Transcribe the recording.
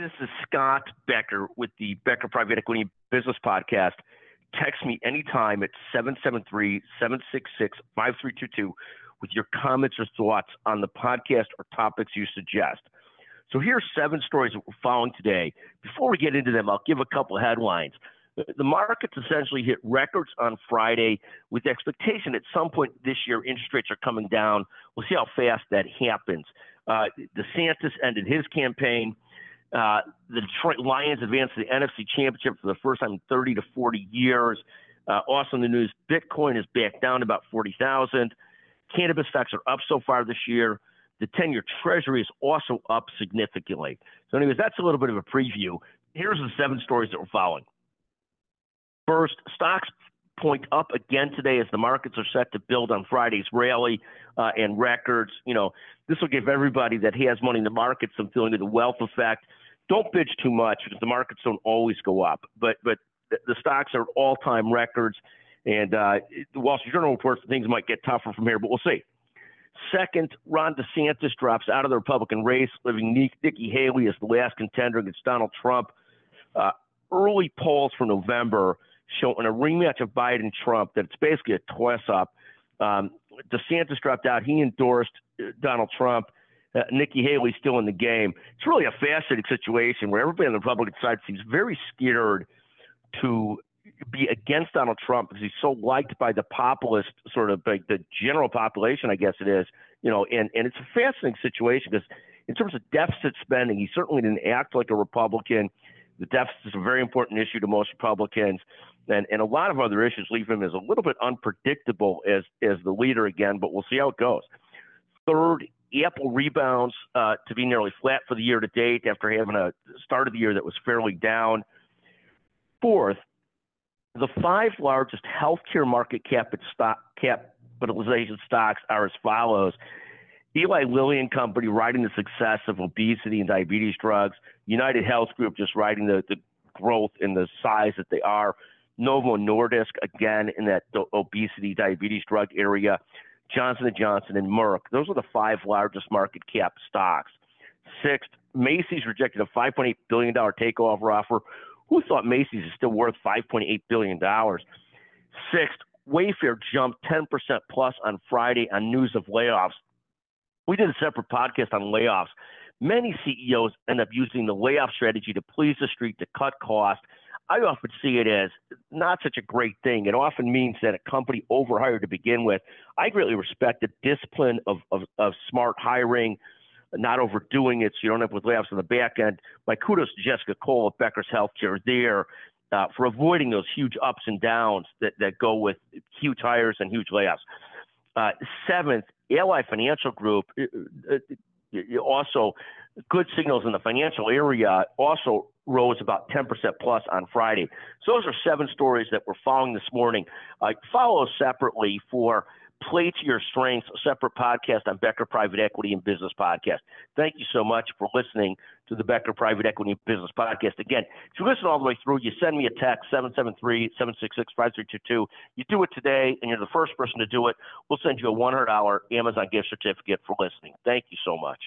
This is Scott Becker with the Becker Private Equity Business Podcast. Text me anytime at 773 766 5322 with your comments or thoughts on the podcast or topics you suggest. So here are seven stories that we're following today. Before we get into them, I'll give a couple headlines. The markets essentially hit records on Friday with expectation at some point this year interest rates are coming down. We'll see how fast that happens. Uh, DeSantis ended his campaign. Uh, the Detroit Lions advanced to the NFC Championship for the first time in 30 to 40 years. Uh, also in the news, Bitcoin is back down about 40,000. Cannabis stocks are up so far this year. The 10 year Treasury is also up significantly. So, anyways, that's a little bit of a preview. Here's the seven stories that we're following. First, stocks point up again today as the markets are set to build on Friday's rally uh, and records. You know, this will give everybody that has money in the markets some feeling of the wealth effect. Don't bitch too much because the markets don't always go up, but but the, stocks are all time records. And uh, the Wall Street Journal reports things might get tougher from here, but we'll see. Second, Ron DeSantis drops out of the Republican race, leaving Nikki Haley as the last contender against Donald Trump. Uh, early polls for November show in a rematch of Biden Trump that it's basically a toss up. Um, DeSantis dropped out. He endorsed uh, Donald Trump. Uh, Nikki Haley's still in the game. It's really a fascinating situation where everybody on the Republican side seems very scared to be against Donald Trump because he's so liked by the populist, sort of like the general population, I guess it is. You know, and and it's a fascinating situation because in terms of deficit spending, he certainly didn't act like a Republican. The deficit is a very important issue to most Republicans, and and a lot of other issues leave him as a little bit unpredictable as as the leader again. But we'll see how it goes. Third, Apple rebounds uh, to be nearly flat for the year to date after having a start of the year that was fairly down. Fourth, the five largest healthcare market cap stock, capitalization stocks are as follows. Eli Lilly and Company riding the success of obesity and diabetes drugs. United Health Group just riding the, the growth in the size that they are. Novo Nordisk again in that obesity diabetes drug area. Johnson & Johnson and Merck. Those are the five largest market cap stocks. Sixth, Macy's rejected a $5.8 billion takeover offer who thought Macy's is still worth $5.8 billion? Sixth, Wayfair jumped 10% plus on Friday on news of layoffs. We did a separate podcast on layoffs. Many CEOs end up using the layoff strategy to please the street to cut costs. I often see it as not such a great thing. It often means that a company overhired to begin with. I greatly respect the discipline of, of, of smart hiring, not overdoing it so you don't up with layoffs on the back end. My kudos to Jessica Cohen at Becker's Healthcare there uh, for avoiding those huge ups and downs that, that go with huge hires and huge layoffs. Uh, seventh, Ally Financial Group, uh, uh, also good signals in the financial area, also rose about 10% plus on Friday. So those are seven stories that we're following this morning. Uh, follow separately for Play to Your Strengths, separate podcast on Becker Private Equity and Business Podcast. Thank you so much for listening to the Becker Private Equity and Business Podcast. Again, if you listen all the way through, you send me a text, 773 766 5322. You do it today, and you're the first person to do it. We'll send you a $100 Amazon gift certificate for listening. Thank you so much.